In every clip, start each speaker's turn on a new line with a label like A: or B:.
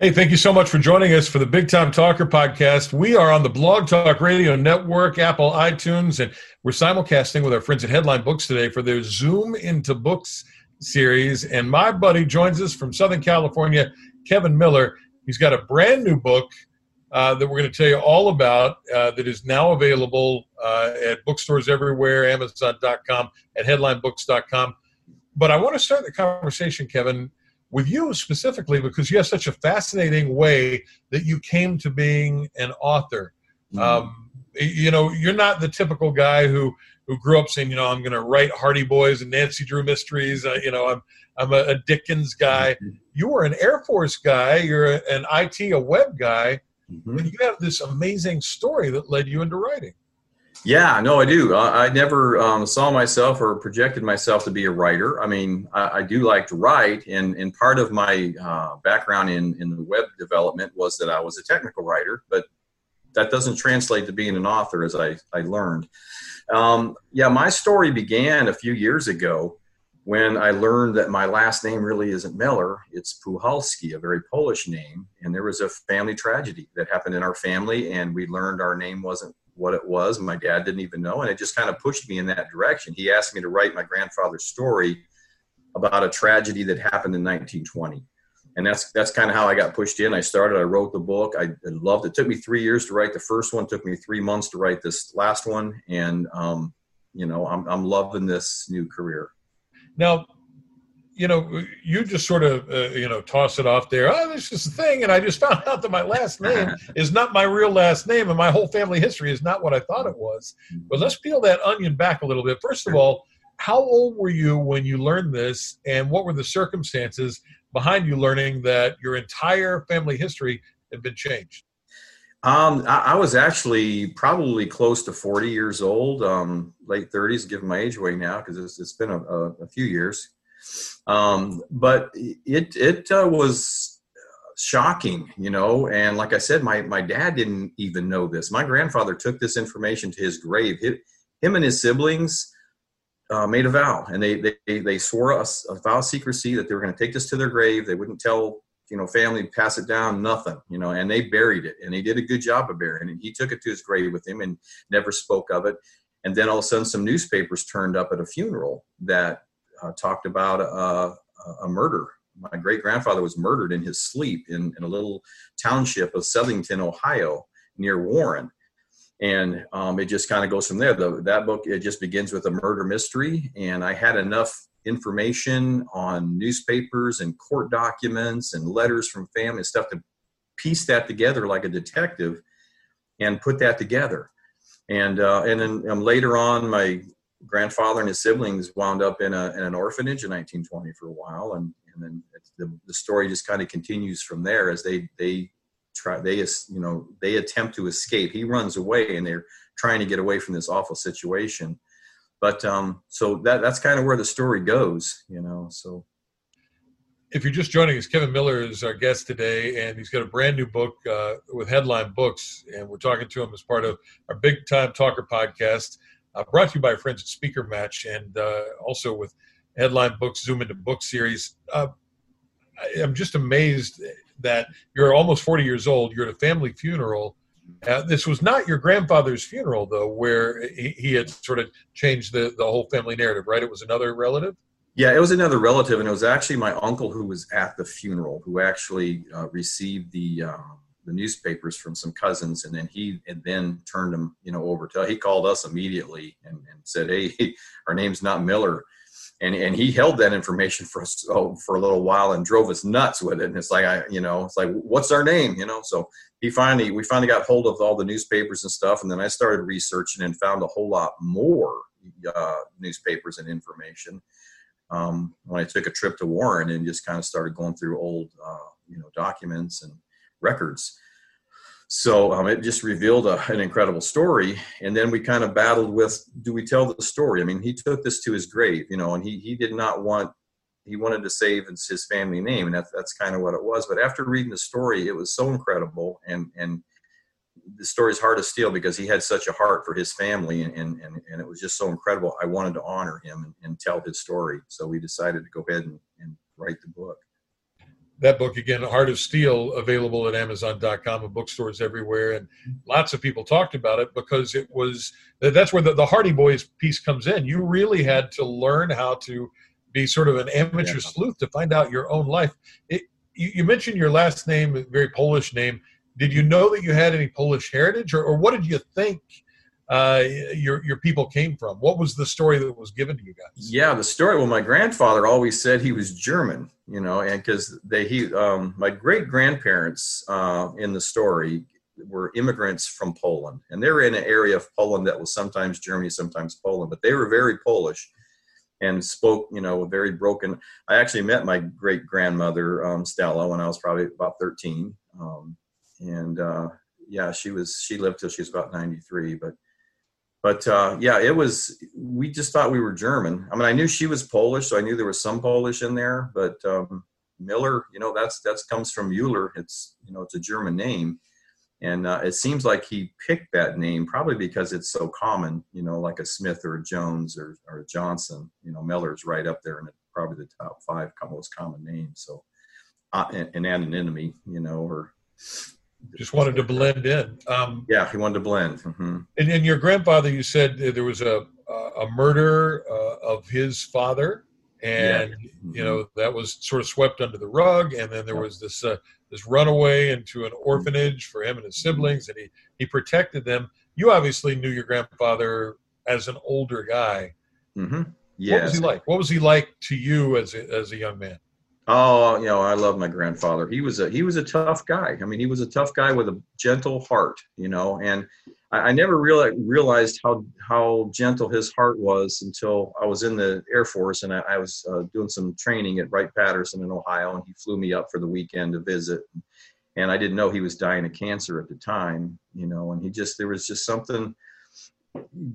A: Hey, thank you so much for joining us for the Big Time Talker podcast. We are on the Blog Talk Radio Network, Apple, iTunes, and we're simulcasting with our friends at Headline Books today for their Zoom into Books series. And my buddy joins us from Southern California, Kevin Miller. He's got a brand new book uh, that we're going to tell you all about uh, that is now available uh, at bookstores everywhere, Amazon.com, at headlinebooks.com. But I want to start the conversation, Kevin, with you specifically because you have such a fascinating way that you came to being an author. Mm-hmm. Um, you know, you're not the typical guy who who grew up saying, you know, I'm going to write Hardy Boys and Nancy Drew mysteries. Uh, you know, I'm I'm a, a Dickens guy. Mm-hmm. You were an Air Force guy. You're an IT, a web guy. Mm-hmm. And you have this amazing story that led you into writing.
B: Yeah, no, I do. I, I never um, saw myself or projected myself to be a writer. I mean, I, I do like to write, and, and part of my uh, background in, in the web development was that I was a technical writer, but that doesn't translate to being an author, as I, I learned. Um, yeah, my story began a few years ago when I learned that my last name really isn't Miller, it's Puhalski, a very Polish name. And there was a family tragedy that happened in our family, and we learned our name wasn't what it was. My dad didn't even know, and it just kind of pushed me in that direction. He asked me to write my grandfather's story about a tragedy that happened in 1920, and that's that's kind of how I got pushed in. I started. I wrote the book. I, loved it. it. Took me three years to write the first one. It took me three months to write this last one, and um, you know, I'm I'm loving this new career.
A: Now, you know, you just sort of, uh, you know, toss it off there. Oh, this is a thing. And I just found out that my last name is not my real last name and my whole family history is not what I thought it was. But let's peel that onion back a little bit. First of all, how old were you when you learned this and what were the circumstances behind you learning that your entire family history had been changed?
B: Um, I, I, was actually probably close to 40 years old, um, late 30s, given my age away now, because it's, it's been a, a, a few years. Um, but it it uh, was shocking, you know. And like I said, my my dad didn't even know this. My grandfather took this information to his grave. Him and his siblings uh, made a vow, and they they they swore a, a vow of secrecy that they were going to take this to their grave. They wouldn't tell you know family pass it down nothing you know and they buried it and they did a good job of burying it he took it to his grave with him and never spoke of it and then all of a sudden some newspapers turned up at a funeral that uh, talked about uh, a murder. My great grandfather was murdered in his sleep in, in, a little township of Southington, Ohio, near Warren. And um, it just kind of goes from there. The, that book it just begins with a murder mystery, and I had enough information on newspapers and court documents and letters from family and stuff to piece that together like a detective and put that together. And uh, and then um, later on, my grandfather and his siblings wound up in, a, in an orphanage in 1920 for a while, and and then the, the story just kind of continues from there as they they try they you know they attempt to escape. He runs away, and they're trying to get away from this awful situation. But um, so that that's kind of where the story goes, you know. So
A: if you're just joining us, Kevin Miller is our guest today, and he's got a brand new book uh, with Headline Books, and we're talking to him as part of our Big Time Talker podcast uh, brought to you by friends at Speaker Match and uh, also with Headline Books Zoom into Book series. Uh, I, am just amazed that you're almost 40 years old. You're at a family funeral. Uh, this was not your grandfather's funeral, though, where he, he, had sort of changed the, the whole family narrative, right? It was another relative?
B: Yeah, it was another relative, and it was actually my uncle who was at the funeral who actually uh, received the um, the newspapers from some cousins, and then he and then turned them, you know, over to. He called us immediately and, and said, "Hey, our name's not Miller." And, and he held that information for us oh, for a little while and drove us nuts with it. And it's like I, you know, it's like what's our name, you know? So he finally, we finally got hold of all the newspapers and stuff, and then I started researching and found a whole lot more uh, newspapers and information. Um, when I took a trip to Warren and just kind of started going through old, uh, you know, documents and records. So um, it just revealed a, an incredible story. And then we kind of battled with, do we tell the story? I mean, he took this to his grave, you know, and he, he did not want, he wanted to save his family name. And that's, that's kind of what it was. But after reading the story, it was so incredible. And, and the story is Heart of Steel because he had such a heart for his family and, and, and, it was just so incredible. I wanted to honor him and, and tell his story. So we decided to go ahead and, and write the book.
A: That book again, Heart of Steel, available at Amazon.com and bookstores everywhere, and lots of people talked about it because it was that's where the, the Hardy Boys piece comes in. You really had to learn how to be sort of an amateur yeah. sleuth to find out your own life. It, you, you, mentioned your last name, very Polish name. Did you know that you had any Polish heritage, or, or what did you think uh, your your people came from? What was the story that was given to you guys?
B: Yeah, the story. Well, my grandfather always said he was German, you know, and because they he um, my great grandparents uh, in the story were immigrants from Poland, and they were in an area of Poland that was sometimes Germany, sometimes Poland, but they were very Polish and spoke, you know, very broken. I actually met my great grandmother um, Stella when I was probably about 13, um, and uh, yeah, she was she lived till she was about 93, but but uh, yeah, it was. We just thought we were German. I mean, I knew she was Polish, so I knew there was some Polish in there. But um, Miller, you know, that's that's comes from Euler. It's you know, it's a German name, and uh, it seems like he picked that name probably because it's so common. You know, like a Smith or a Jones or or a Johnson. You know, Miller's right up there in probably the top five most common names. So, uh, an anonymity, you know, or
A: just wanted to blend in. Um,
B: yeah, he wanted to blend. Mm-hmm.
A: And, and your grandfather, you said there was a a murder uh, of his father, and yeah. mm-hmm. you know that was sort of swept under the rug. And then there yeah. was this uh, this runaway into an orphanage for him and his siblings, and he he protected them. You obviously knew your grandfather as an older guy.
B: Mm-hmm.
A: Yes. What was he like? What was he like to you as a, as a young man?
B: Oh, you know, I love my grandfather. He was a he was a tough guy. I mean, he was a tough guy with a gentle heart, you know. And I, I never really realized how how gentle his heart was until I was in the Air Force and I, I was uh, doing some training at Wright Patterson in Ohio, and he flew me up for the weekend to visit. And I didn't know he was dying of cancer at the time, you know. And he just there was just something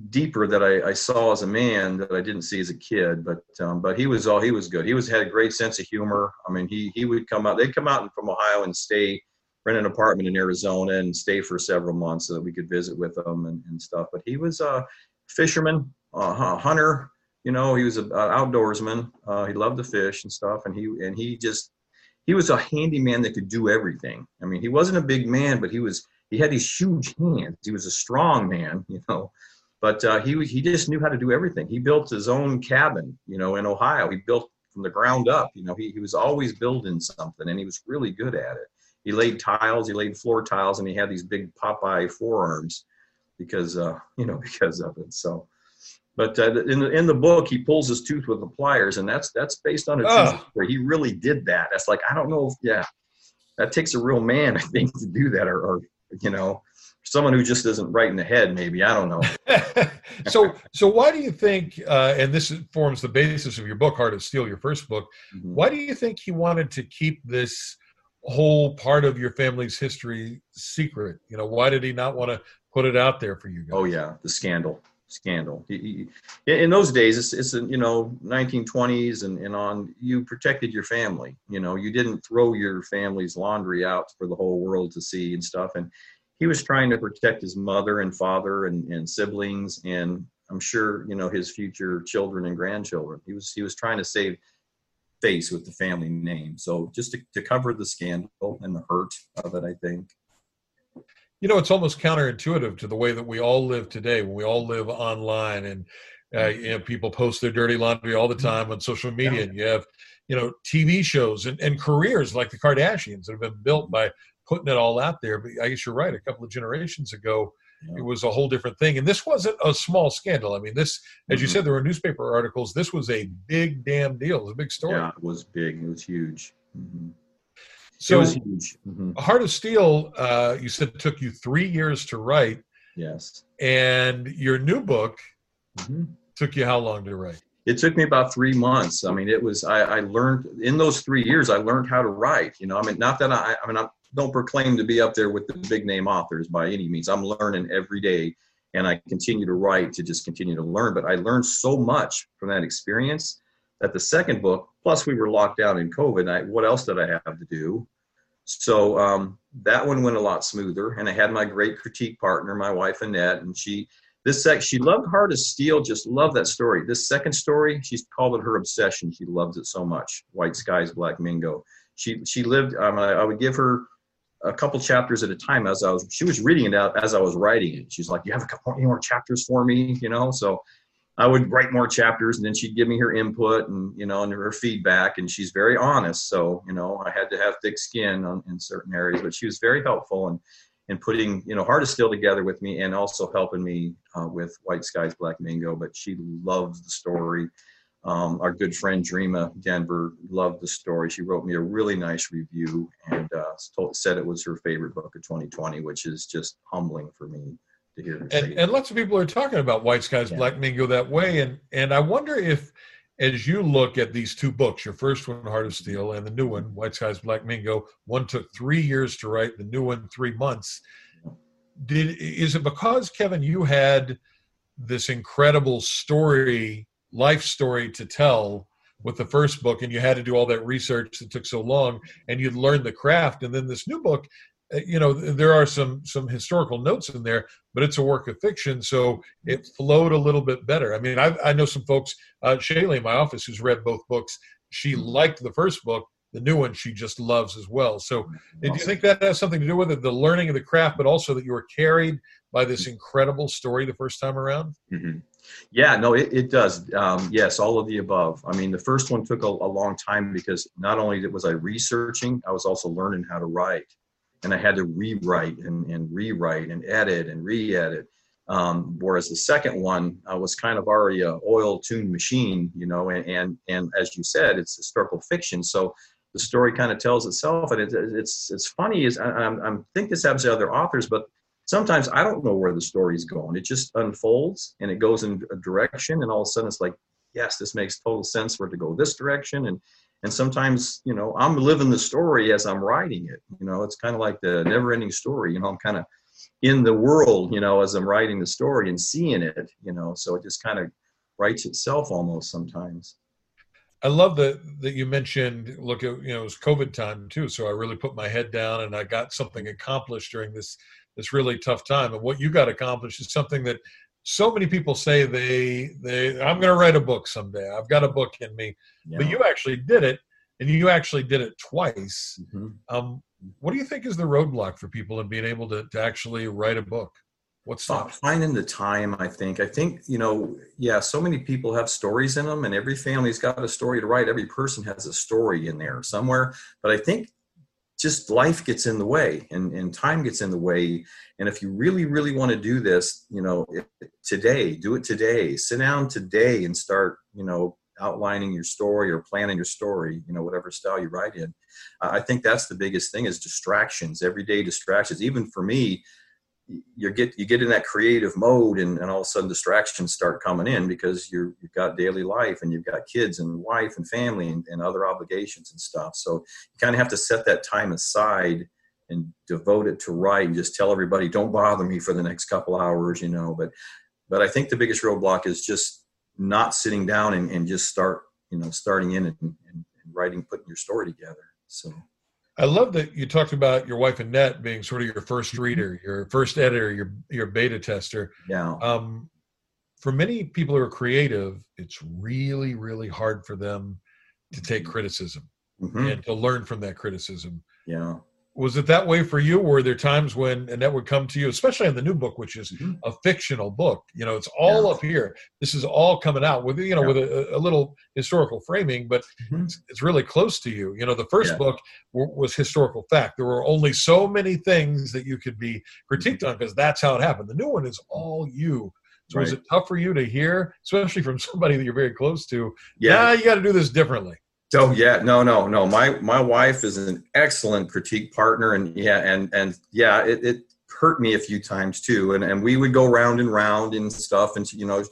B: deeper that I, I, saw as a man that I didn't see as a kid. But um, but he was all he was good. He was had a great sense of humor. I mean, he he would come out. They'd come out from Ohio and stay, rent an apartment in Arizona and stay for several months so that we could visit with them and, and stuff. But he was a fisherman, a hunter. You know, he was an outdoorsman. Uh, he loved to fish and stuff. And he and he just he was a handyman that could do everything. I mean, he wasn't a big man, but he was he had these huge hands. He was a strong man, you know, but uh, he he just knew how to do everything. He built his own cabin, you know, in Ohio. He built from the ground up. You know, he he was always building something, and he was really good at it. He laid tiles, he laid floor tiles, and he had these big Popeye forearms because uh, you know because of it. So. But uh, in the in the book, he pulls his tooth with the pliers, and that's that's based on a oh. where he really did that. That's like I don't know, if, yeah, that takes a real man, I think, to do that, or, or you know, someone who just isn't right in the head, maybe. I don't know.
A: so, so why do you think, uh, and this forms the basis of your book, Heart of Steel, your first book, mm-hmm. why do you think he wanted to keep this whole part of your family's history secret? You know, why did he not want to put it out there for you guys?
B: Oh, yeah, the scandal. Scandal. In those days, it's, it's you know 1920s and, and on. You protected your family. You know, you didn't throw your family's laundry out for the whole world to see and stuff. And he was trying to protect his mother and father and, and siblings and I'm sure you know his future children and grandchildren. He was he was trying to save face with the family name. So just to, to cover the scandal and the hurt of it, I think.
A: You know, it's almost counterintuitive to the way that we all live today. When we all live online and uh, you know people post their dirty laundry all the mm-hmm. time on social media, yeah. and you have you know TV shows and, and careers like the Kardashians that have been built by putting it all out there. But I guess you're right. A couple of generations ago, it was a whole different thing. And this wasn't a small scandal. I mean, this, as mm-hmm. you said, there were newspaper articles. This was a big damn deal. It was a big story.
B: Yeah, it was big. It was huge. Mm-hmm.
A: So, it was huge. Mm-hmm. Heart of Steel, uh, you said it took you three years to write.
B: Yes.
A: And your new book mm-hmm. took you how long to write?
B: it took me about three months. I mean, it was I, I, learned in those three years. I learned how to write. You know, I mean, not that I, I mean, I don't proclaim to be up there with the big name authors by any means. I'm learning every day, and I continue to write to just continue to learn. But I learned so much from that experience that the second book, plus we were locked down in COVID. I, what else did I have to do? So um, that one went a lot smoother, and I had my great critique partner, my wife Annette, and she this sec, she loved Heart of Steel, just loved that story. This second story, she's called it her obsession. She loves it so much. White Skies, Black Mingo. she she lived. Um, I, I would give her a couple chapters at a time as I was. She was reading it out as I was writing it. She's like, "You have a couple more chapters for me," you know. So I would write more chapters, and then she'd give me her input and you know and her feedback. And she's very honest, so you know I had to have thick skin on, in certain areas, but she was very helpful and in putting you know Heart is Steel together with me, and also helping me uh, with White Skies Black Mingo. But she loves the story. Um, our good friend Dreama Denver loved the story. She wrote me a really nice review and uh, told, said it was her favorite book of 2020, which is just humbling for me to hear.
A: And, and, lots of people are talking about White Skies yeah. Black Mingo that way, and and I wonder if, as you look at these two books, your first one, Heart of Steel, and the new one, White Skies Black Mingo, one took three years to write, the new one three months. Did is it because Kevin you had this incredible story life story to tell with the first book and you had to do all that research that took so long and you'd learn the craft and then this new book you know there are some some historical notes in there but it's a work of fiction so it flowed a little bit better i mean i, I know some folks uh, shaylee in my office who's read both books she mm-hmm. liked the first book the new one she just loves as well so do you think that has something to do with it the learning of the craft but also that you were carried by this incredible story the first time around
B: mm-hmm. Yeah, no, it, it does. Um, yes, all of the above. I mean, the first one took a, a, long time because not only was I researching, I was also learning how to write. And I had to rewrite and, and rewrite and edit and re edit. Um, whereas the second one uh, was kind of already a oil tuned machine, you know, and, and, and as you said, it's historical fiction. So the story kind of tells itself. And it, it's, it's funny is I, I'm, I'm think this happens to other authors, but sometimes I don't know where the story's going. It just unfolds and it goes in a direction, and all of a sudden it's like, yes, this makes total sense for it to go this direction. And and sometimes, you know, I'm living the story as I'm writing it. You know, it's kind of like the never-ending story. You know, I'm kind of in the world, you know, as I'm writing the story and seeing it. You know, so it just kind of writes itself almost sometimes.
A: I love that that you mentioned. Look, at you know, it was COVID time too, so I really put my head down and I got something accomplished during this this really tough time. And what you got accomplished is something that so many people say they they I'm going to write a book someday. I've got a book in me, yeah. but you actually did it, and you actually did it twice. Mm-hmm. Um, what do you think is the roadblock for people in being able to, to actually write a book? What's
B: that? Finding the time, I think. I think, you know, yeah, so many people have stories in them, and every family's got a story to write. Every person has a story in there somewhere. But I think just life gets in the way and, and time gets in the way. And if you really really want to do this you know today do it today. Sit down today and start you know outlining your story or planning your story you know whatever style you write in. I think that's the biggest thing is distractions everyday distractions. Even for me you get you get in that creative mode and, and all of a sudden distractions start coming in because you're you've got daily life and you've got kids and wife and family and, and other obligations and stuff. So you kind of have to set that time aside and devote it to write and just tell everybody don't bother me for the next couple hours you know but but i think the biggest roadblock is just not sitting down and, and just start you know starting in and, and writing putting your story together. So
A: I love that you talked about your wife Annette being sort of your first mm-hmm. reader, your first editor, your your beta tester.
B: Yeah.
A: Um, for many people who are creative, it's really really hard for them to take mm-hmm. criticism mm-hmm. and to learn from that criticism.
B: Yeah
A: was it that way for you? Were there times when Annette would come to you, especially in the new book, which is mm-hmm. a fictional book? You know, it's all yeah. up here. This is all coming out with you know yeah. with a, a, little historical framing, but mm-hmm. it's, it's, really close to you. You know, the first yeah. book w- was historical fact. There were only so many things that you could be critiqued mm-hmm. on because that's how it happened. The new one is all you. So right. is it tough for you to hear, especially from somebody that you're very close to? Yeah, you got to do this differently.
B: Oh yeah, no, no, no. My my wife is an excellent critique partner, and yeah, and and yeah, it, it hurt me a few times too. And and we would go round and round and stuff, and you know,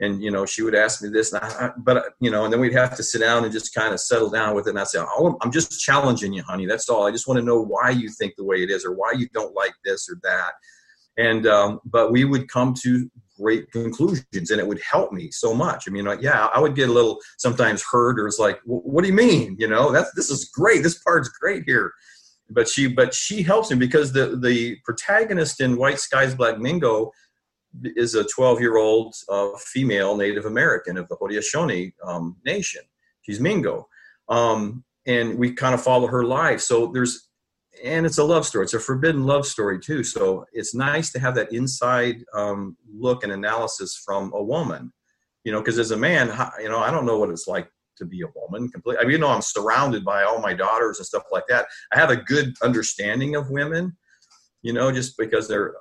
B: and you know, she would ask me this, I, but you know, and then we'd have to sit down and just kind of settle down with it. And I say, oh, I'm just challenging you, honey. That's all. I just want to know why you think the way it is, or why you don't like this or that. And um, but we would come to great conclusions and it would help me so much. I mean, yeah, I would get a little sometimes hurt or it's like, what do you mean? You know, that's, this is great. This part's great here. But she, but she helps me because the, the protagonist in White Skies Black Mingo is a 12 year old uh, female Native American of the Haudenosaunee um, nation. She's Mingo. Um, and we kind of follow her life. So there's, and it's a love story. It's a forbidden love story too. So it's nice to have that inside um, look and analysis from a woman, you know, because as a man, you know, I don't know what it's like to be a woman completely. I mean, you know, I'm surrounded by all my daughters and stuff like that. I have a good understanding of women, you know, just because they're,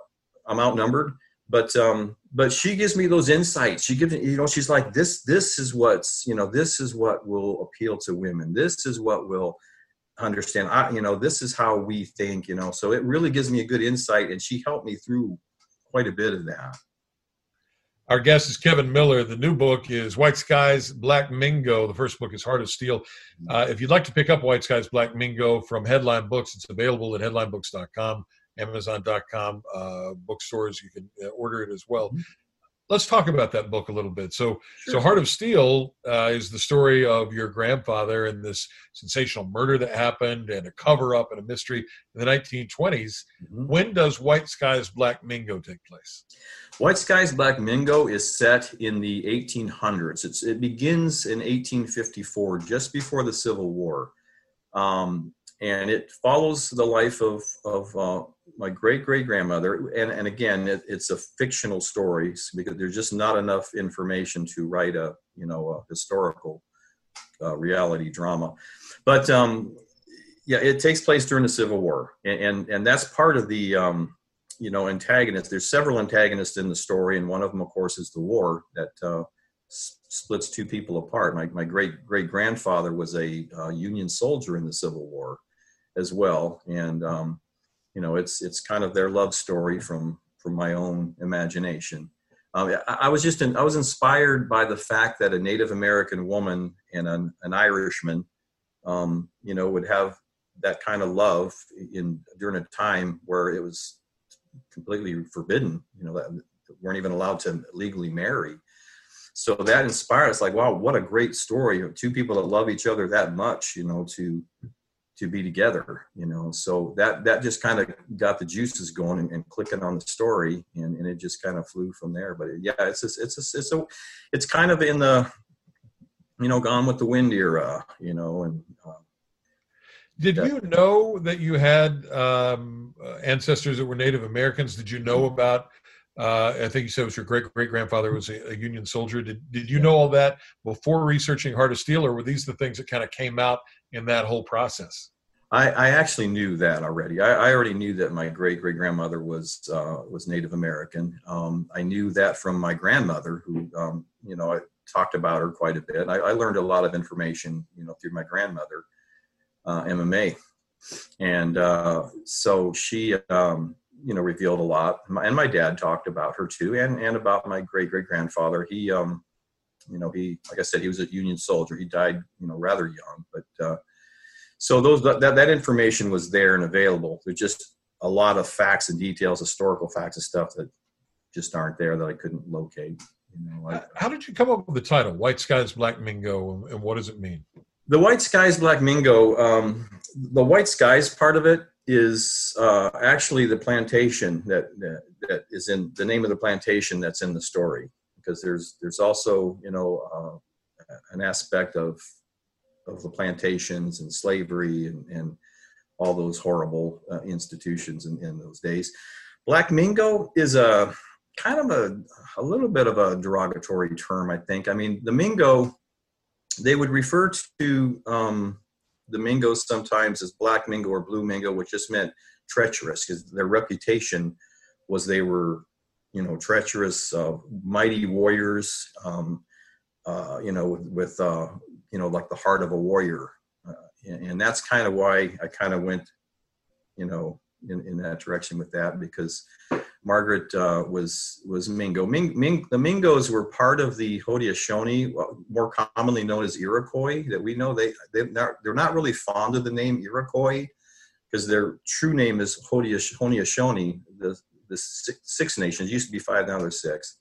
B: I'm outnumbered but um but she gives me those insights she gives you know she's like this this is what's you know this is what will appeal to women this is what will understand. I you know this is how we think you know so it really gives me a good insight and she helped me through quite a bit of that.
A: Our guest is kevin miller. The new book is white skies black mingo. The first book is heart of steel. Uh, if you'd like to pick up white skies black mingo from headline books it's available at headlinebooks.com Amazon.com, uh, bookstores. You can uh, order it as well. Let's talk about that book a little bit. So, sure. so Heart of Steel uh, is the story of your grandfather and this sensational murder that happened, and a cover up and a mystery in the 1920s. Mm-hmm. When does White Skies Black Mingo take place?
B: White Skies Black Mingo is set in the 1800s. It's, it begins in 1854, just before the Civil War. Um, and it follows the life of, of uh, my great great grandmother. And, and again, it, it's a fictional story because there's just not enough information to write a you know a historical uh, reality drama. But um, yeah, it takes place during the Civil War, and and, and that's part of the um, you know antagonist. There's several antagonists in the story, and one of them, of course, is the war that. Uh, splits two people apart. My, my great great grandfather was a uh, Union soldier in the Civil War, as well. And um, you know, it's it's kind of their love story from from my own imagination. Um, I, I, was just in, I was inspired by the fact that a Native American woman and an, an Irishman, um, you know, would have that kind of love in during a time where it was completely forbidden. You know, that weren't even allowed to legally marry. So that inspired us. Like, wow, what a great story! of Two people that love each other that much, you know, to to be together you know? So that that just kind of got the juices going and, and, clicking on the story and, and it just kind of flew from there. But yeah it's just, it's a, it's a it's kind of in the you know gone with the wind era you know and um,
A: did that, you know that you had um, ancestors that were native americans? Did you know about uh, I think you said it was your great great grandfather was a, a, Union soldier. Did did you know all that before researching Heart of Steel, or were these the things that kind of came out in that whole process?
B: I, I actually knew that already. I, I, already knew that my great great grandmother was uh, was Native American. Um, I knew that from my grandmother, who um, you know I talked about her quite a bit. I, I, learned a lot of information, you know, through my grandmother, uh, MMA, and uh, so she, um, you know, revealed a lot. And my dad talked about her too, and and about my great great grandfather. He um, you know, he, like I said, he was a Union soldier. He died, you know, rather young. But uh, so those that that information was there and available. There's just a lot of facts and details, historical facts and stuff that just aren't there that I couldn't locate. You know,
A: I, How did you come up with the title, "White Skies, Black Mingo," and what does it mean?
B: The White Skies, Black Mingo. Um, the White Skies part of it is uh, actually the plantation that, that that is in the name of the plantation that's in the story because there's there's also you know uh, an aspect of of the plantations and slavery and, and all those horrible uh, institutions in, in those days. Black Mingo is a kind of a, a little bit of a derogatory term, I think. I mean, the Mingo, they would refer to um, the Mingos sometimes as Black Mingo or Blue Mingo, which just meant treacherous because their reputation was they were you know, treacherous, uh, mighty warriors, um, uh, you know, with, uh, you know, like the heart of a warrior. Uh, and, and, that's kind of why I kind of went, you know, in, in that direction with that because Margaret uh, was was Mingo. Ming, Ming, the Mingos were part of the Haudenosaunee, more commonly known as Iroquois. That we know they they they're not really fond of the name Iroquois because their true name is Haudenosaunee. The the six, six nations used to be five now there's six.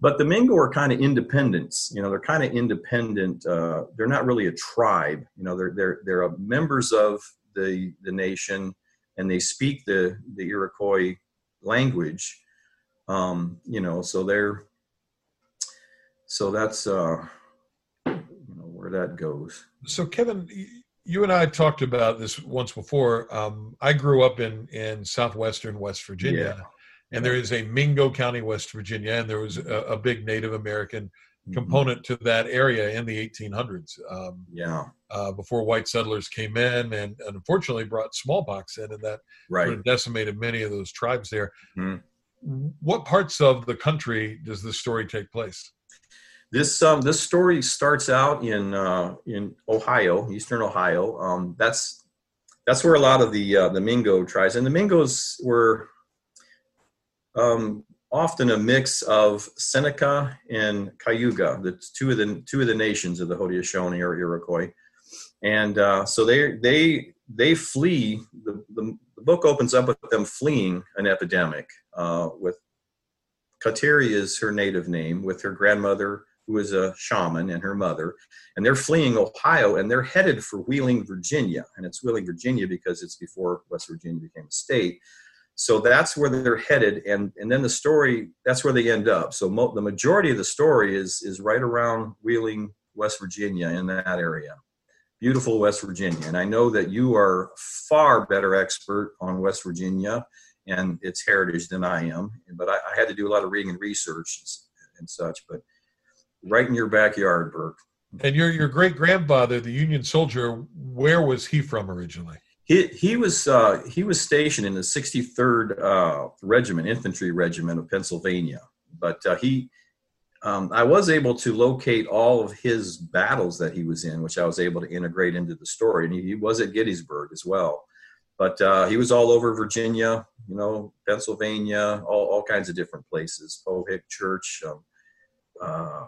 B: But the mingo are kind of independents you know they're kind of independent uh, they're not really a tribe you know they're they're they're members of the the nation and they speak the the iroquois language um, you know so they're so that's uh you know where that goes.
A: So kevin you and I talked about this once before. Um, I grew up in in southwestern West Virginia,
B: Yeah.
A: and there is a Mingo County, West Virginia, and there was a, a big Native American component to that area in the 1800s um,
B: Yeah.
A: uh, before white settlers came in and, and unfortunately brought smallpox in, and that
B: Right.
A: sort of decimated many of those tribes there.
B: Mhm.
A: What parts of the country does this story take place?
B: This um, this story starts out in uh, in Ohio, Eastern Ohio. Um, that's that's where a lot of the uh, the Mingo tribes and the Mingos were um, often a mix of Seneca and Cayuga, the two of the two of the nations of the Haudenosaunee or Iroquois, and uh, so they they they flee. The, the, the book opens up with them fleeing an epidemic uh, with Kateri is her native name, with her grandmother who is a shaman and her mother, and they're fleeing Ohio and they're headed for Wheeling, Virginia, and it's Wheeling, Virginia because it's before West Virginia became a state. So that's where they're headed, and and then the story that's where they end up. So mo- the majority of the story is is right around Wheeling, West Virginia, in that area. Beautiful West Virginia, and I know that you are far better expert on West Virginia and its heritage than I am. But I, I had to do a lot of reading and research and, and such. But right in your backyard, Burke.
A: And your your great grandfather, the Union soldier, where was he from originally?
B: He he was uh, he was stationed in the 63rd uh, Regiment, Infantry Regiment of Pennsylvania. But uh, he, um, I was able to locate all of his battles that he was in, which I was able to integrate into the story. And he, he was at Gettysburg as well. But uh, he was all over Virginia, you know, Pennsylvania, all, all kinds of different places. Pohick Church. Um, uh,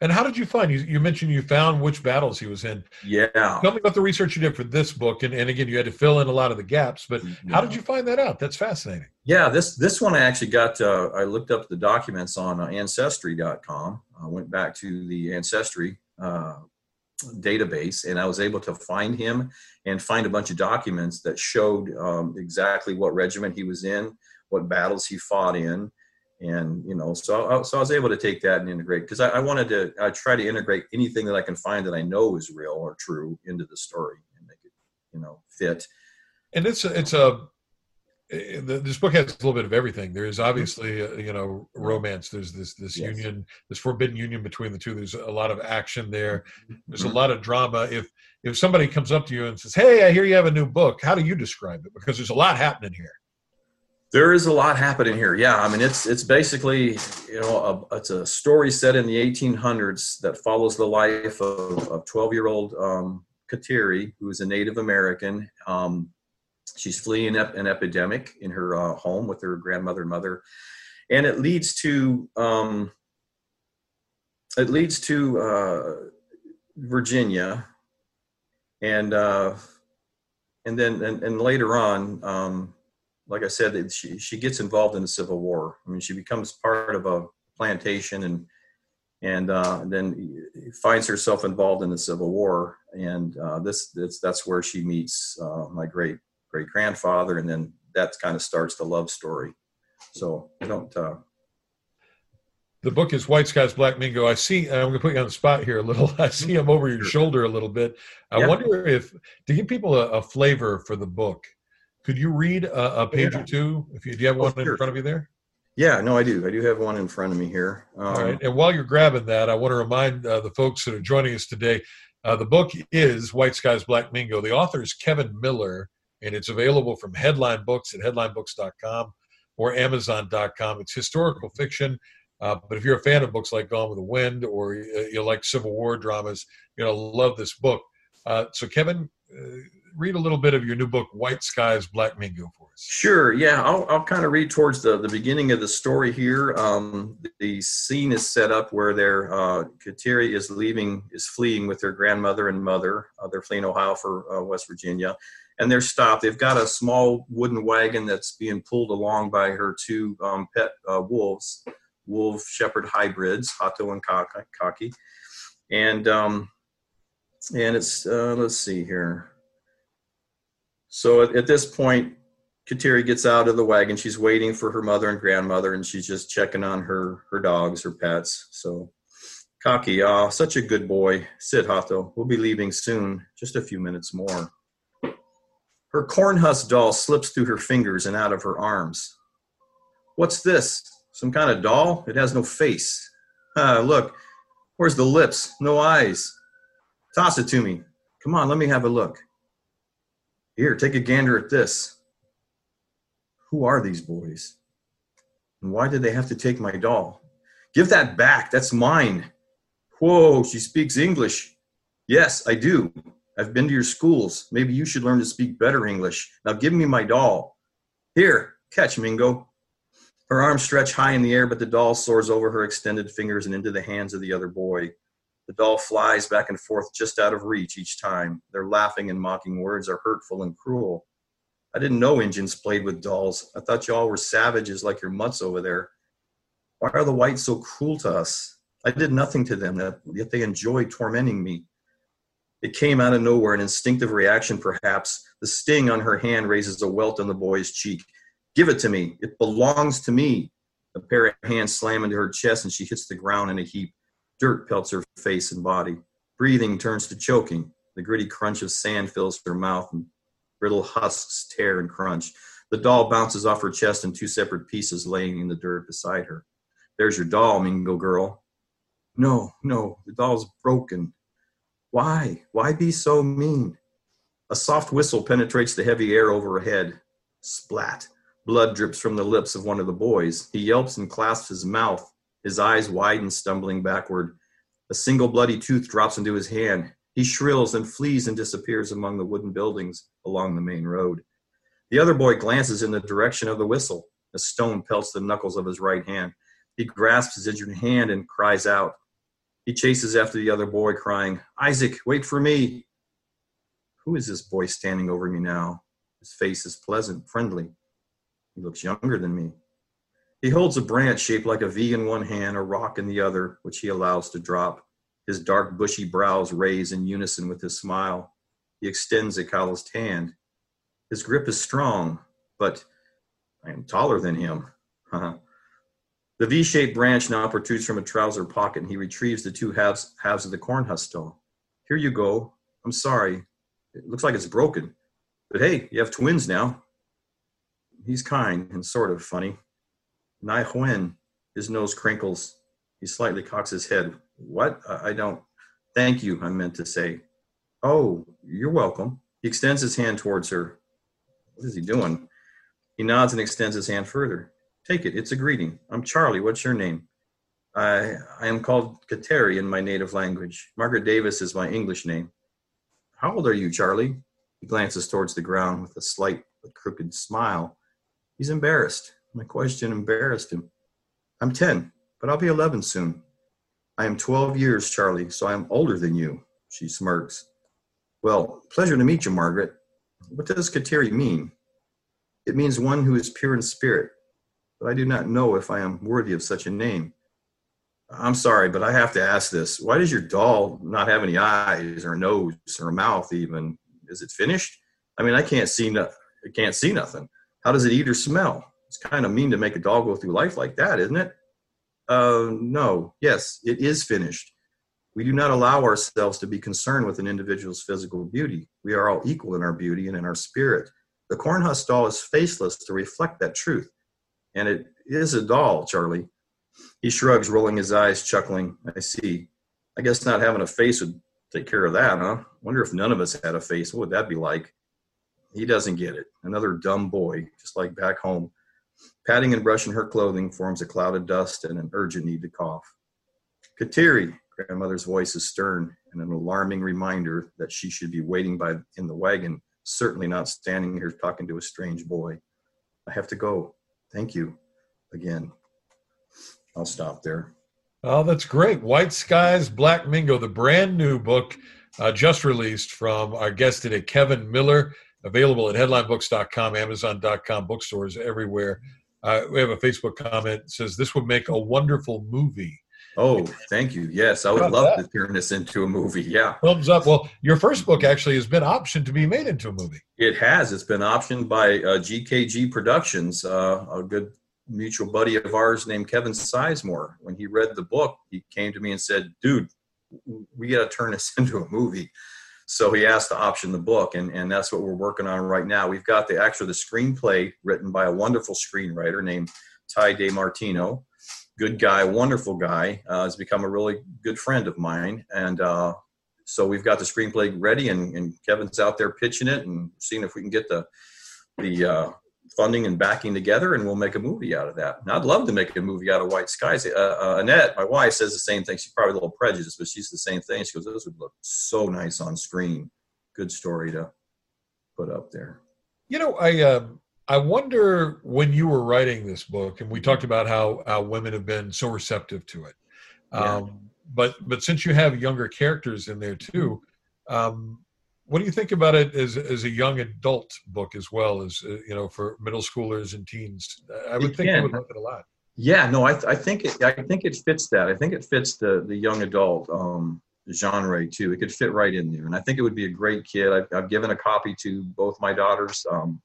A: And how did you find? You, you mentioned you found which battles he was in.
B: yeah.
A: Tell me about the research you did for this book, and, and again, you had to fill in a lot of the gaps. But how did you find that out? That's fascinating.
B: Yeah, this this one I actually got. Uh, I looked up the documents on uh, Ancestry.com. I went back to the Ancestry uh, database, and I was able to find him and find a bunch of documents that showed um, exactly what regiment he was in, what battles he fought in, and you know, so I, so I was able to take that and integrate because I, I wanted to. I try to integrate anything that I can find that I know is real or true into the story and make it, you know, fit.
A: And it's a, it's a eh, this book has a little bit of everything. There is obviously uh, you know romance. There's this this
B: Yes.
A: union, this forbidden union between the two. There's a lot of action there. There's a
B: Mhm.
A: lot of drama. If if somebody comes up to you and says, "Hey, I hear you have a new book," how do you describe it? Because there's a lot happening here.
B: There is a lot happening here. Yeah, I mean it's it's basically you know a, it's a story set in the 1800s that follows the life of of 12 year old um, Kateri, who is a Native American. Um, she's fleeing ep- an epidemic in her uh, home with her grandmother and mother, and it leads to um, it leads to uh, Virginia, and uh, and then and, and later on. Um, like I said, she she gets involved in the Civil War. I mean, she becomes part of a plantation and and uh, then finds herself involved in the Civil War. And uh, this, this that's where she meets uh, my great great grandfather, and then that kind of starts the love story. So I don't. Uh,
A: The book is White Skies, Black Mingo. I see. I'm going to put you on the spot here a little. I see him over your shoulder a little bit. I
B: Yeah.
A: wonder if to give people a, a flavor for the book, could you read a, a page
B: Yeah.
A: or two? If you do, you have
B: Oh,
A: one in front of you there?
B: yeah, no, I do. I do have one in front of me here. Um,
A: All right. And while you're grabbing that, I want to remind uh, the folks that are joining us today uh, the book is White Skies, Black Mingo. The author is Kevin Miller, and it's available from Headline Books at headlinebooks.com or amazon.com. It's historical fiction. Uh, but if you're a fan of books like Gone with the Wind or uh, you like Civil War dramas, you're going to love this book. Uh, so, Kevin, uh, read a little bit of your new book, White Skies, Black Mingo, for us.
B: Sure. Yeah, I'll, I'll kind of read towards the, the beginning of the story here. Um, the scene is set up where their uh, Kateri is leaving, is fleeing with their grandmother and mother. Uh, they're fleeing Ohio for uh, West Virginia, and they're stopped. They've got a small wooden wagon that's being pulled along by her two um, pet uh, wolves, wolf shepherd hybrids, Hato and Kaki. And um, and it's uh, let's see here. So at, at this point, Kateri gets out of the wagon. She's waiting for her mother and grandmother, and she's just checking on her her dogs, her pets. So Kaki, ah, such a good boy. Sit, Hato. We'll be leaving soon. Just a few minutes more. Her corn husk doll slips through her fingers and out of her arms. What's this? Some kind of doll? It has no face. Ah, look, where's the lips? No eyes. Toss it to me. Come on, let me have a look. Here, take a gander at this. Who are these boys? And why did they have to take my doll? Give that back. That's mine. Whoa, she speaks English. Yes, I do. I've been to your schools. Maybe you should learn to speak better English. Now give me my doll. Here, catch, Mingo. Her arms stretch high in the air, but the doll soars over her extended fingers and into the hands of the other boy. The doll flies back and forth just out of reach each time. Their laughing and mocking words are hurtful and cruel. I didn't know Injuns played with dolls. I thought y'all were savages like your mutts over there. Why are the whites so cruel to us? I did nothing to them, yet they enjoy tormenting me. It came out of nowhere, an instinctive reaction perhaps. The sting on her hand raises a welt on the boy's cheek. Give it to me. It belongs to me. A pair of hands slam into her chest and she hits the ground in a heap. Dirt pelts her face and body. Breathing turns to choking. The gritty crunch of sand fills her mouth and brittle husks tear and crunch. The doll bounces off her chest in two separate pieces, laying in the dirt beside her. There's your doll, Mingo girl. No, no, the doll's broken. Why? Why be so mean? A soft whistle penetrates the heavy air overhead. Splat. Blood drips from the lips of one of the boys. He yelps and clasps his mouth. His eyes widen, stumbling backward. A single bloody tooth drops into his hand. He shrills and flees and disappears among the wooden buildings along the main road. The other boy glances in the direction of the whistle. A stone pelts the knuckles of his right hand. He grasps his injured hand and cries out. He chases after the other boy, crying, Isaac, wait for me. Who is this boy standing over me now? His face is pleasant, friendly. He looks younger than me. He holds a branch shaped like a V in one hand, a rock in the other, which he allows to drop. His dark, bushy brows raise in unison with his smile. He extends a calloused hand. His grip is strong, but I am taller than him. Uh-huh. the V shaped branch now protrudes from a trouser pocket, and he retrieves the two halves, halves of the corn husk. Here you go. I'm sorry. It looks like it's broken. But hey, you have twins now. He's kind and sort of funny. Nai Huen, his nose crinkles. He slightly cocks his head. What? I don't. Thank you, I meant to say. Oh, you're welcome. He extends his hand towards her. What is he doing? He nods and extends his hand further. Take it. It's a greeting. I'm Charlie. What's your name? I I am called Kateri in my native language. Margaret Davis is my English name. How old are you, Charlie? He glances towards the ground with a slight but crooked smile. He's embarrassed. My question embarrassed him. I'm 10, but I'll be 11 soon. I am 12 years, Charlie, so I am older than you. She smirks. Well, pleasure to meet you, Margaret. What does Kateri mean? It means one who is pure in spirit, but I do not know if I am worthy of such a name. I'm sorry, but I have to ask this. Why does your doll not have any eyes or nose or mouth even? Is it finished? I mean, I can't see no- I can't see nothing. How does it eat or smell? It's kind of mean to make a dog go through life like that, isn't it? Uh, no. Yes, it is finished. We do not allow ourselves to be concerned with an individual's physical beauty. We are all equal in our beauty and in our spirit. The cornhusk doll is faceless to reflect that truth. And it is a doll, Charlie. He shrugs, rolling his eyes, chuckling. I see. I guess not having a face would take care of that, huh? Wonder if none of us had a face. What would that be like? He doesn't get it. Another dumb boy, just like back home. Patting and brushing her clothing forms a cloud of dust and an urgent need to cough. Kateri, grandmother's voice is stern and an alarming reminder that she should be waiting by in the wagon, certainly not standing here talking to a strange boy. I have to go. Thank you again. I'll stop there.
A: Oh, that's great. White Skies, Black Mingo, the brand new book uh, just released from our guest today, Kevin Miller, available at headlinebooks.com, amazon.com, bookstores everywhere. Uh, we have a Facebook comment that says this would make a wonderful movie.
B: Oh, thank you. Yes, I would love that? to turn this into a movie. Yeah.
A: Thumbs up. Well, your first book actually has been optioned to be made into a movie.
B: It has. It's been optioned by uh, GKG Productions, uh, a good mutual buddy of ours named Kevin Sizemore. When he read the book, he came to me and said, "Dude, we got to turn this into a movie." So he asked to option the book, and, and that's what we're working on right now. We've got the actually the screenplay written by a wonderful screenwriter named Ty DeMartino. Good guy, wonderful guy. Uh, has become a really good friend of mine, and uh, so we've got the screenplay ready, and, and, Kevin's out there pitching it and seeing if we can get the the uh, funding and backing together, and we'll make a movie out of that. And I'd love to make a movie out of White Skies. Uh, uh, Annette, my wife, says the same thing. She's probably a little prejudiced, but she's the same thing. She goes, "Those would look so nice on screen. Good story to put up there."
A: You know, I um, I wonder when you were writing this book, and we talked about how how women have been so receptive to it. Yeah. Um, but but since you have younger characters in there too, um, what do you think about it as as a young adult book as well as uh, you know for middle schoolers and teens? I would think you would like it a lot.
B: Yeah, no, I, I think it, I think it fits that. I think it fits the the young adult um, genre too. It could fit right in there, and I think it would be a great kid. I've, I've given a copy to both my daughters. Um,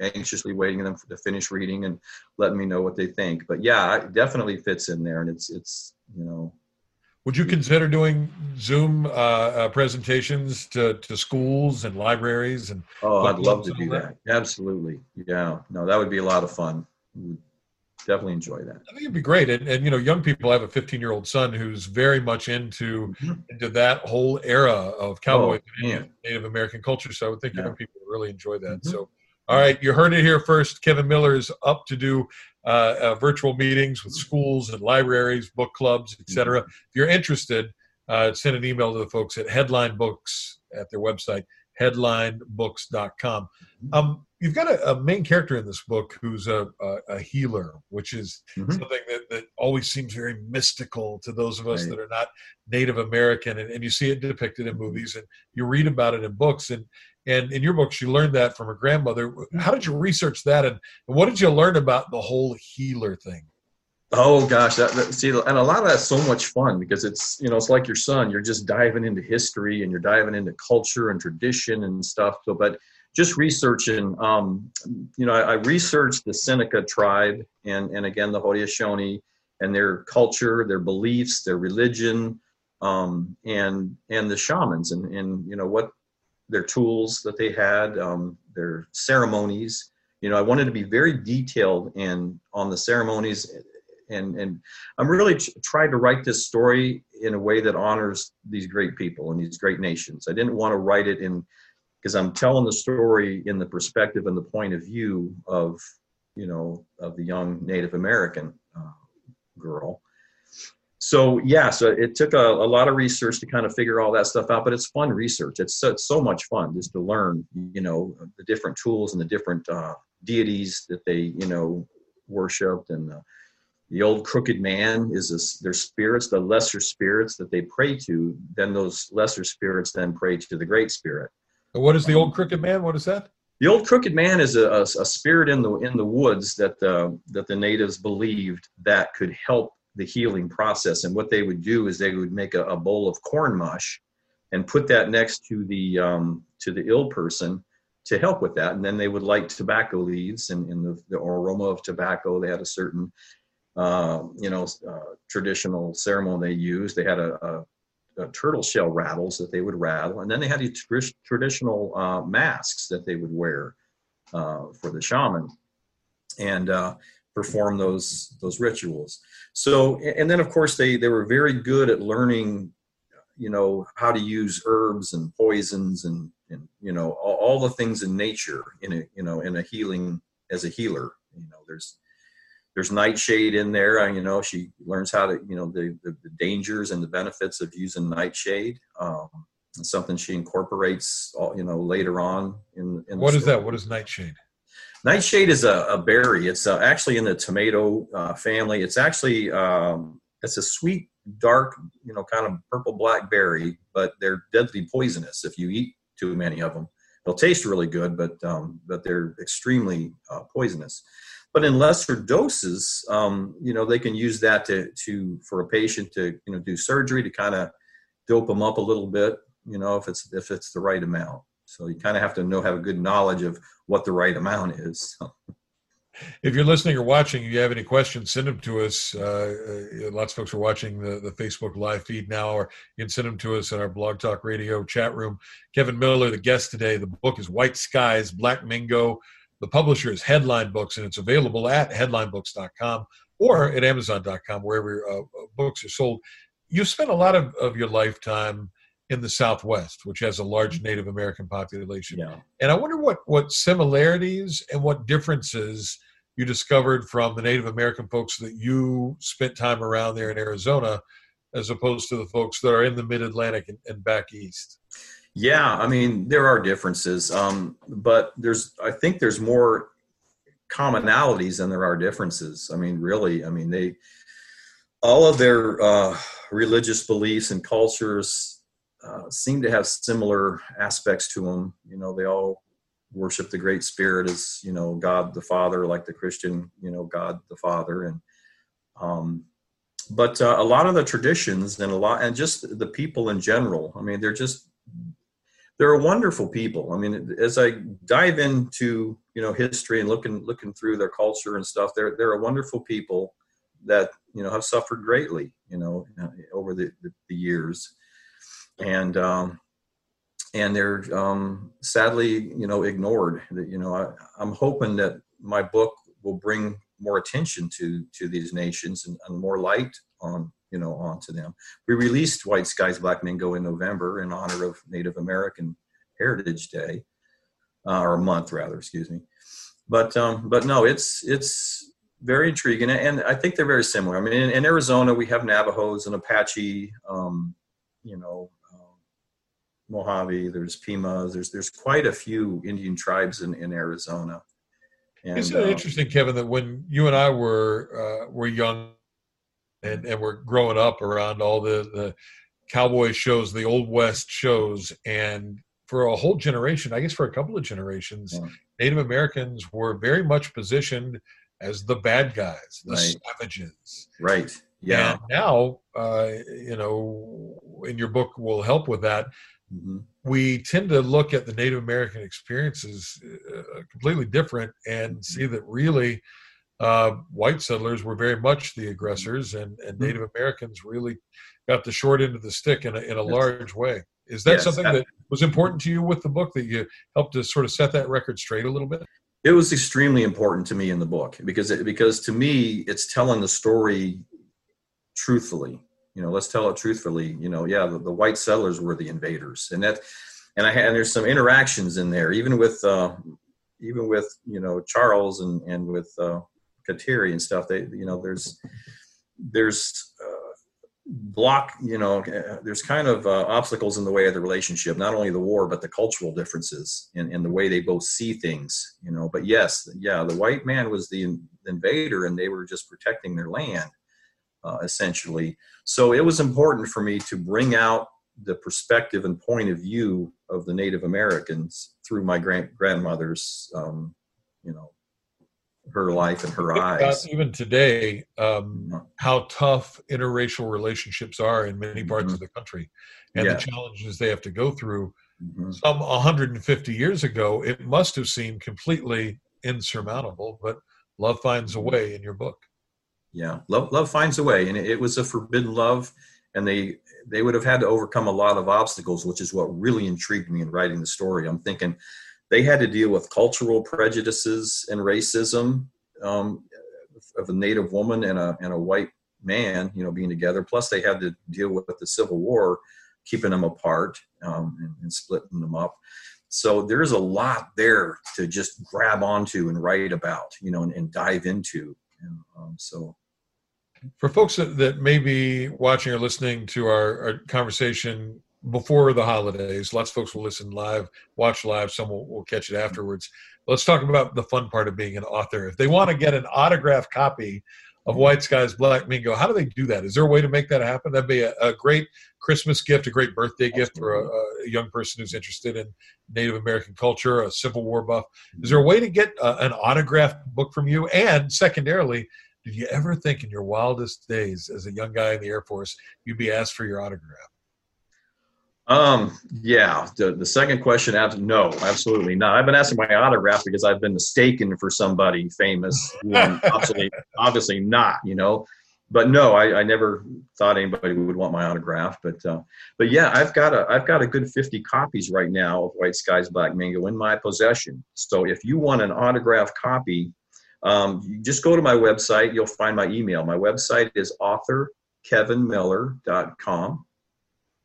B: anxiously waiting them for, to finish reading and letting me know what they think. But yeah, it definitely fits in there, and it's it's you know
A: would you consider doing Zoom uh, uh, presentations to, to schools and libraries and?
B: Oh, I'd love to do that. that. Absolutely. Yeah. No, that would be a lot of fun. Would definitely enjoy that.
A: I think it'd be great. And, and you know, young people I have a 15 year old son who's very much into mm-hmm. into that whole era of cowboy oh, and Native American culture. So I would think yeah. young people would really enjoy that. Mm-hmm. So, all right, you heard it here first. Kevin Miller is up to do uh, uh, virtual meetings with schools and libraries, book clubs, etc. Mm-hmm. If you're interested, uh, send an email to the folks at Headline Books at their website, headlinebooks.com. Mm-hmm. Um, you've got a, a, main character in this book who's a, a, a healer, which is mm-hmm. something that, that always seems very mystical to those of us right. that are not Native American. And, and, you see it depicted in movies and you read about it in books. And and in your book, she learned that from her grandmother. How did you research that, and, what did you learn about the whole healer thing?
B: Oh gosh, that, that, see, and a lot of that's so much fun because it's you know it's like your son. You're just diving into history and you're diving into culture and tradition and stuff. So, but just researching, um, you know, I, I, researched the Seneca tribe and and again the Haudenosaunee and their culture, their beliefs, their religion, um, and and the shamans and and you know what their tools that they had, um, their ceremonies. You know, I wanted to be very detailed in on the ceremonies, and and I'm really trying to write this story in a way that honors these great people and these great nations. I didn't want to write it in because I'm telling the story in the perspective and the point of view of you know of the young Native American uh, girl so yeah so it took a, a, lot of research to kind of figure all that stuff out but it's fun research. It's so, it's so much fun just to learn you know the different tools and the different uh, deities that they you know worshipped. And uh, the old crooked man is this, their spirits the lesser spirits that they pray to then those lesser spirits then pray to the great spirit.
A: What is the old crooked man? What is that?
B: the old crooked man is a, a, a spirit in the in the woods that the uh, that the natives believed that could help the healing process. And what they would do is they would make a, a bowl of corn mush and put that next to the um, to the ill person to help with that. And then they would light tobacco leaves and in the, the aroma of tobacco. They had a certain uh, you know uh, traditional ceremony they used. They had a, a, a, turtle shell rattles that they would rattle, and then they had these tr- traditional uh, masks that they would wear uh, for the shaman. And uh, perform those those rituals. So, and then of course they they were very good at learning, you know, how to use herbs and poisons and and you know all, all the things in nature in a you know in a healing as a healer. You know, there's there's nightshade in there. Uh, you know, she learns how to you know the the, the dangers and the benefits of using nightshade. Um, it's something she incorporates, all, you know, later on in. in
A: what is that? What is nightshade?
B: Nightshade is a, a berry. It's uh, actually in the tomato uh, family. It's actually um, it's a sweet, dark, you know, kind of purple black berry, but they're deadly poisonous if you eat too many of them. They'll taste really good, but um, but they're extremely uh, poisonous. But in lesser doses, um, you know, they can use that to to for a patient to you know do surgery to kind of dope them up a little bit. You know, if it's if it's the right amount. So you kind of have to know have a good knowledge of what the right amount is.
A: if you're listening or watching, if you have any questions, send them to us. Uh, uh, lots of folks are watching the, the Facebook live feed now, or you can send them to us in our Blog Talk Radio chat room. Kevin Miller, the guest today, the book is White Skies, Black Mingo. The publisher is Headline Books, and it's available at headlinebooks.com or at amazon.com, wherever uh, books are sold. You spent a lot of, of your lifetime in the Southwest, which has a large Native American population.
B: Yeah.
A: And I wonder what, what similarities and what differences you discovered from the Native American folks that you spent time around there in Arizona, as opposed to the folks that are in the Mid Atlantic and, and, back east.
B: Yeah, I mean there are differences, um, but there's I think there's more commonalities than there are differences. I mean, really, I mean they all of their uh, religious beliefs and cultures uh, seem to have similar aspects to them. You know, they all worship the Great Spirit as you know God the Father, like the Christian, you know, God the Father, and um, but uh, a lot of the traditions and a lot and just the people in general. I mean, they're just they're wonderful people. I mean, as I dive into you know history and looking looking through their culture and stuff, they're they're a wonderful people that you know have suffered greatly, you know, over the the, the years, and um, and they're um, sadly you know ignored. You know I, I'm hoping that my book will bring more attention to to these nations and, and more light on you know onto them. We released White Skies Black Mingo in November in honor of Native American Heritage Day, uh, or month rather, excuse me. But um, but no, it's it's very intriguing, and I think they're very similar. I mean, in, in Arizona we have Navajos and Apache, um, you know, Mojave. There's Pimas. There's there's quite a few Indian tribes in in Arizona.
A: And, Isn't it uh, interesting, Kevin, that when you and I were uh, were young and, and we're growing up around all the, the cowboy shows, the old west shows, and for a whole generation, I guess for a couple of generations, yeah. Native Americans were very much positioned as the bad guys, the right. savages.
B: Right. Yeah.
A: And now, uh, you know, in your book will help with that. Mm-hmm. We tend to look at the Native American experiences uh, completely different and mm-hmm. see that really uh, white settlers were very much the aggressors, and, and mm-hmm. Native Americans really got the short end of the stick in a, in a large way. Is that yes, something that was important to you with the book that you helped to sort of set that record straight a little bit?
B: It was extremely important to me in the book because it, because to me it's telling the story truthfully. You know, let's tell it truthfully. You know, yeah, the, the white settlers were the invaders, and that and I had and there's some interactions in there, even with uh, even with you know Charles and and with uh, Kateri and stuff. They, you know, there's there's uh, block, you know, uh, there's kind of uh, obstacles in the way of the relationship. Not only the war, but the cultural differences and, in the way they both see things. You know, but yes, yeah, the white man was the invader, and they were just protecting their land, uh, essentially. So it was important for me to bring out the perspective and point of view of the Native Americans through my grand grandmother's, um, you know, her life and her eyes.
A: even today, um, mm-hmm. how tough interracial relationships are in many parts mm-hmm. of the country, and yeah. the challenges they have to go through. Mm-hmm. Some 150 years ago, it must have seemed completely insurmountable, but love finds a mm-hmm. way in your book.
B: Yeah, love love finds a way, and it was a forbidden love, and they they would have had to overcome a lot of obstacles, which is what really intrigued me in writing the story. I'm thinking they had to deal with cultural prejudices and racism um, of a native woman and a, and a white man, you know, being together. Plus, they had to deal with the Civil War, keeping them apart um, and, and, splitting them up. So there's a lot there to just grab onto and write about, you know, and, and dive into. Um, so,
A: for folks that, that may be watching or listening to our, our conversation before the holidays. Lots of folks will listen live, watch live. Some will, will catch it afterwards. Let's talk about the fun part of being an author. If they want to get an autographed copy of White Skies Black Mingo, how do they do that? Is there a way to make that happen? That'd be a, a great Christmas gift, a great birthday gift for a, a, young person who's interested in Native American culture, a Civil War buff. Is there a way to get a, an autographed book from you? And secondarily, did you ever think in your wildest days as a young guy in the Air Force you'd be asked for your autograph?
B: Um, yeah, the, the second question, no, absolutely not. I've been asking my autograph because I've been mistaken for somebody famous. obviously, obviously not, you know. But no, I, I never thought anybody would want my autograph. But uh, but yeah, I've got a I've got a good 50 copies right now of White Skies Black Mingo in my possession. So if you want an autograph copy, um, just go to my website. You'll find my email. My website is authorkevinmiller.com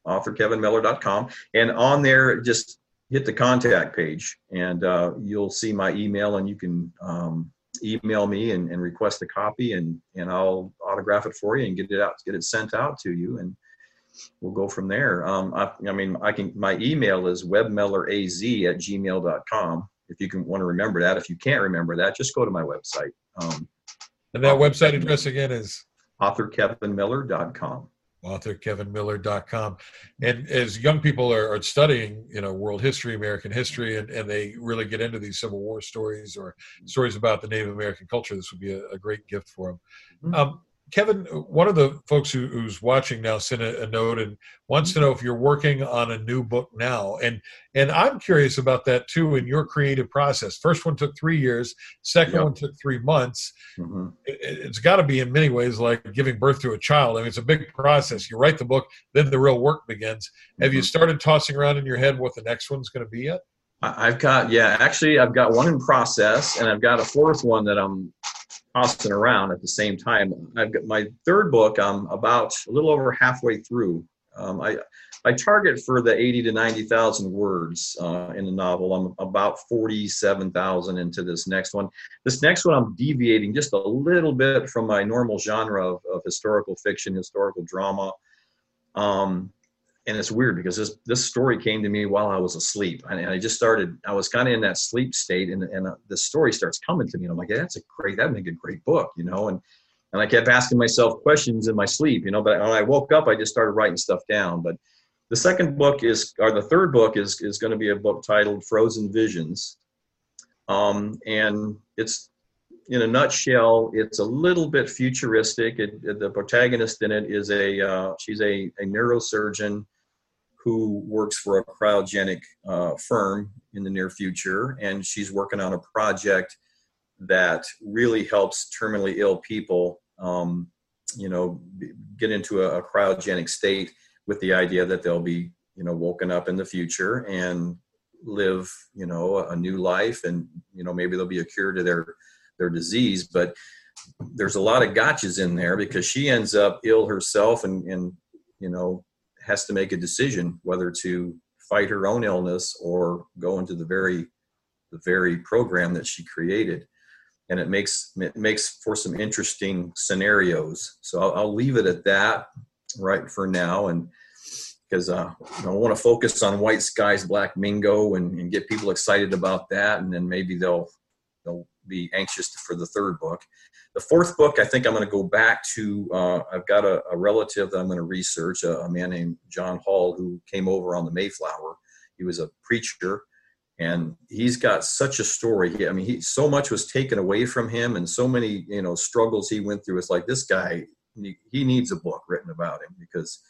B: authorkevinmiller.com. And on there, just hit the contact page and uh, you'll see my email and you can um, email me and, and, request a copy and, and I'll autograph it for you and get it out, get it sent out to you. And we'll go from there. Um, I, I, mean, I can, my email is webmilleraz at gmail.com. If you can want to remember that, if you can't remember that, just go to my website. Um,
A: and that website address again is
B: authorkevinmiller.com
A: authorkevinmiller.com and as young people are, are, studying you know world history american history and, and they really get into these civil war stories or stories about the native american culture this would be a, a great gift for them mm-hmm. um, Kevin, one of the folks who, who's watching now sent a, a, note and wants to know if you're working on a new book now, and and I'm curious about that too in your creative process. First one took three years, second yep. one took three months. Mm-hmm. It, has got to be in many ways like giving birth to a child. I mean, it's a big process. You write the book, then the real work begins. Mm-hmm. Have you mm-hmm. started tossing around in your head what the next one's going to be yet?
B: I've got yeah, actually, I've got one in process, and I've got a fourth one that I'm tossing around at the same time. I've got my third book. I'm about a little over halfway through. Um, I I target for the 80 to 90,000 words uh, in the novel. I'm about 47,000 into this next one. This next one, I'm deviating just a little bit from my normal genre of, of historical fiction, historical drama. Um, and it's weird because this this story came to me while I was asleep, and, I just started. I was kind of in that sleep state, and and uh, the story starts coming to me, and I'm like, yeah, that's a great, that'd make a great book, you know. And and I kept asking myself questions in my sleep, you know. But when I woke up, I just started writing stuff down. But the second book is, or the third book is is going to be a book titled Frozen Visions, um, and it's in a nutshell, it's a little bit futuristic. It, it, the protagonist in it is a uh, she's a, a neurosurgeon who works for a cryogenic uh, firm in the near future, and she's working on a project that really helps terminally ill people, um, you know, get into a, a cryogenic state with the idea that they'll be, you know, woken up in the future and live, you know, a new life, and you know, maybe there'll be a cure to their their disease, but there's a lot of gotchas in there because she ends up ill herself and, and you know has to make a decision whether to fight her own illness or go into the very the very program that she created. And it makes it makes for some interesting scenarios. So i'll, I'll leave it at that right for now. And because uh, I want to focus on White Skies Black Mingo and, and, get people excited about that, and then maybe they'll they'll be anxious for the third book. The fourth book, I think I'm going to go back to. Uh, I've got a, a, relative that I'm going to research, a, a, man named John Hall who came over on the Mayflower. He was a preacher, and he's got such a story. He, I mean, he so much was taken away from him, and so many you know struggles he went through. It's like this guy, he, he needs a book written about him because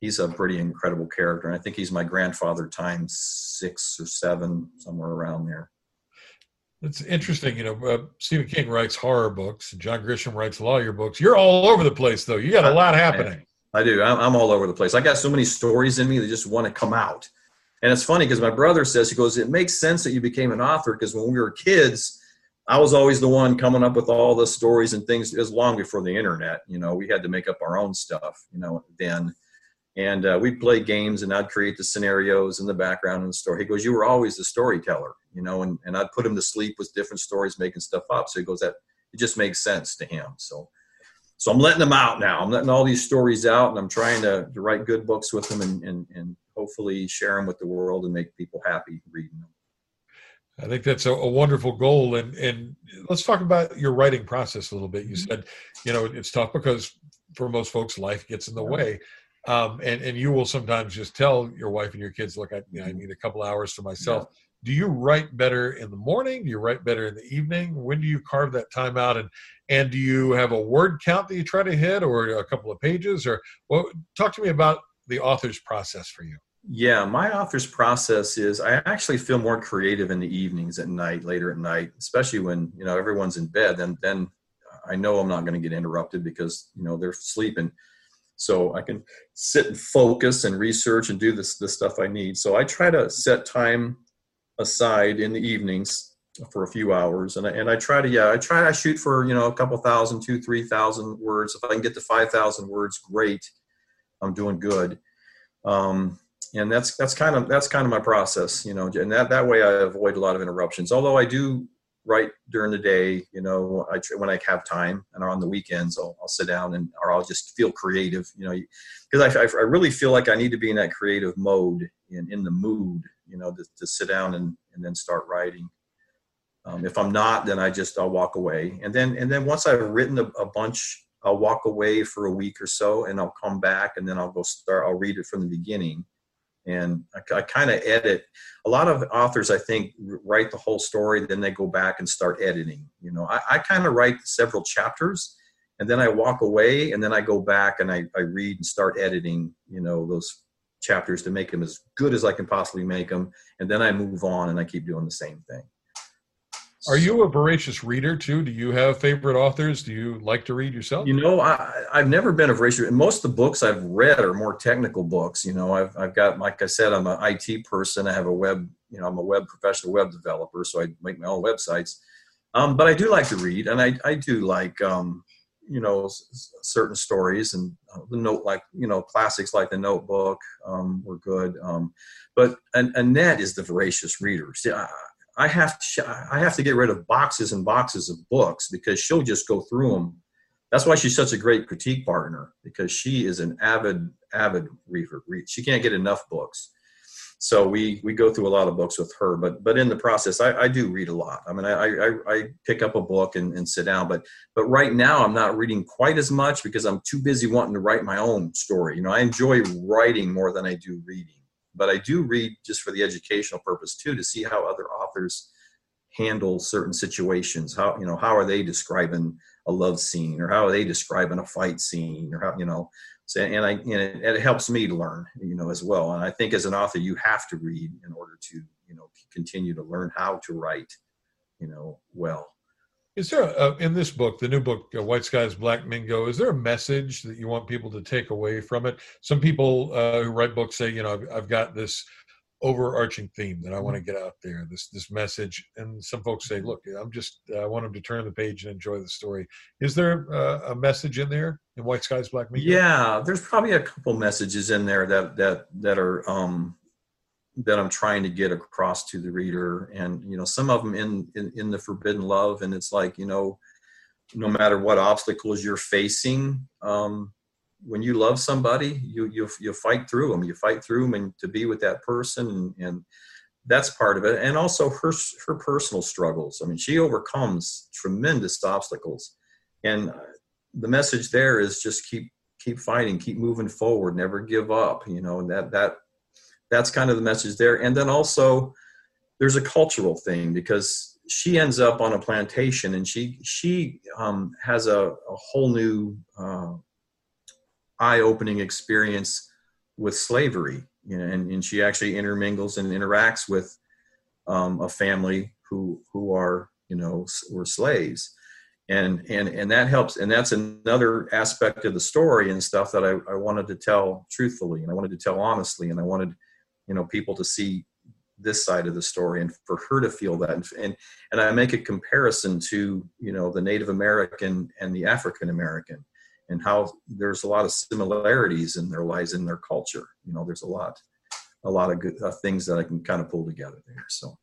B: he's a pretty incredible character. And I think he's my grandfather times six or seven, somewhere around there.
A: It's interesting, you know. Uh, Stephen King writes horror books, and John Grisham writes lawyer books. You're all over the place, though. You got a lot happening.
B: I do. I'm, I'm all over the place. I got so many stories in me that just want to come out. And it's funny because my brother says he goes, "It makes sense that you became an author because when we were kids, I was always the one coming up with all the stories and things. It was long before the internet. You know, we had to make up our own stuff. You know, then." and uh, we'd play games and I'd create the scenarios in the background and the story. He goes, you were always the storyteller, you know, and, and I'd put him to sleep with different stories, making stuff up. So he goes, that it just makes sense to him. So, so I'm letting them out now. I'm letting all these stories out and I'm trying to, to write good books with them and, and, and hopefully share them with the world and make people happy reading them.
A: I think that's a, a, wonderful goal. And, and let's talk about your writing process a little bit. You mm-hmm. said, you know, it's tough because for most folks, life gets in the way um, and and you will sometimes just tell your wife and your kids, look, I, you know, I need a couple hours for myself. Yeah. Do you write better in the morning? Do you write better in the evening? When do you carve that time out? And and do you have a word count that you try to hit, or a couple of pages, or well, talk to me about the author's process for you.
B: Yeah, my author's process is I actually feel more creative in the evenings at night, later at night, especially when you know everyone's in bed. Then then I know I'm not going to get interrupted because you know they're sleeping, so I can sit and focus and research and do this the stuff I need. So I try to set time aside in the evenings for a few hours, and I, and I try to yeah I try I shoot for you know a couple thousand, two three thousand words. If I can get to five thousand words, great. I'm doing good. Um, and that's that's kind of that's kind of my process you know and that that way i avoid a lot of interruptions although i do write during the day you know I, when i have time and on the weekends I'll, I'll sit down and or i'll just feel creative you know because I, I really feel like i need to be in that creative mode and in the mood you know to, to sit down and, and then start writing um, if i'm not then i just i'll walk away and then and then once i've written a, a bunch i'll walk away for a week or so and i'll come back and then i'll go start i'll read it from the beginning and I, I kind of edit. A lot of authors, I think, write the whole story, then they go back and start editing. You know, I, I kind of write several chapters, and then I walk away, and then I go back and I, I read and start editing. You know, those chapters to make them as good as I can possibly make them, and then I move on and I keep doing the same thing.
A: Are you a voracious reader too? Do you have favorite authors? Do you like to read yourself?
B: You know, I, I've never been a voracious. Most of the books I've read are more technical books. You know, I've I've got like I said, I'm an IT person. I have a web. You know, I'm a web professional web developer, so I make my own websites. Um, but I do like to read, and I I do like um, you know s- certain stories and the note like you know classics like the Notebook um, were good. Um, but Annette is the voracious reader. See, I, I have to, I have to get rid of boxes and boxes of books because she'll just go through them. That's why she's such a great critique partner because she is an avid avid reader. She can't get enough books, so we we go through a lot of books with her. But but in the process, I, I do read a lot. I mean, I, I, I pick up a book and, and sit down. But but right now, I'm not reading quite as much because I'm too busy wanting to write my own story. You know, I enjoy writing more than I do reading but I do read just for the educational purpose too to see how other authors handle certain situations. How you know how are they describing a love scene, or how are they describing a fight scene, or how you know. So, and I and it, it helps me to learn, you know, as well. And I think as an author, you have to read in order to you know continue to learn how to write, you know, well.
A: Is there a, in this book, the new book, uh, White Skies Black Mingo? Is there a message that you want people to take away from it? Some people uh, who write books say, you know, I've, I've, got this overarching theme that I want to get out there, this this message, and some folks say, look, I'm just I want them to turn the page and enjoy the story. Is there uh, a message in there in White Skies Black Mingo?
B: Yeah, there's probably a couple messages in there that that that are um, that I'm trying to get across to the reader. And, you know, some of them in, in, in the forbidden love. And it's like, you know, no matter what obstacles you're facing, um, when you love somebody, you, you, you fight through them, you fight through them and to be with that person. And, and that's part of it. And also her, her personal struggles. I mean, she overcomes tremendous obstacles. And the message there is just keep, keep fighting, keep moving forward, never give up, you know, that, that, that's kind of the message there. And then also there's a cultural thing because she ends up on a plantation and she she um, has a, a, whole new uh, eye-opening experience with slavery you know, and, and she actually intermingles and interacts with um, a family who who are you know were slaves. And and and that helps and that's another aspect of the story and stuff that I, I wanted to tell truthfully and i wanted to tell honestly and i wanted you know people to see this side of the story and for her to feel that. And, and and, i make a comparison to you know the native american and the african american and how there's a lot of similarities in their lives in their culture. You know there's a lot a lot of good uh, things that i can kind of pull together there so.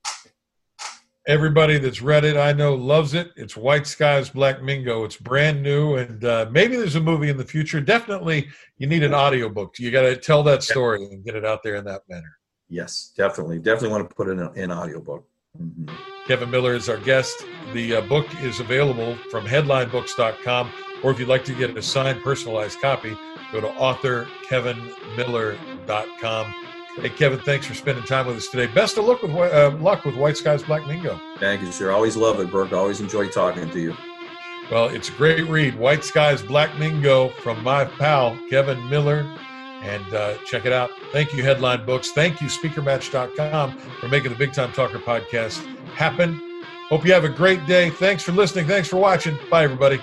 A: Everybody that's read it i know loves it. It's white skies black mingo. It's brand new and uh, maybe there's a movie in the future. Definitely you need an audiobook. You got to tell that story and get it out there in that manner.
B: Yes, definitely. Definitely want to put it in an audiobook. Mm-hmm.
A: Kevin Miller is our guest. The uh, book is available from headlinebooks.com, or if you'd like to get a signed, personalized copy, go to authorkevinmiller.com. Hey, Kevin, thanks for spending time with us today. Best of luck with uh, luck with White Skies Black Mingo.
B: Thank you, sir. Always love it, Burke. Always enjoy talking to you.
A: Well, it's a great read. White Skies Black Mingo from my pal, Kevin Miller. and uh, check it out. Thank you, Headline Books. Thank you, SpeakerMatch.com, for making the Big Time Talker podcast happen. Hope you have a great day. Thanks for listening. Thanks for watching. Bye, everybody.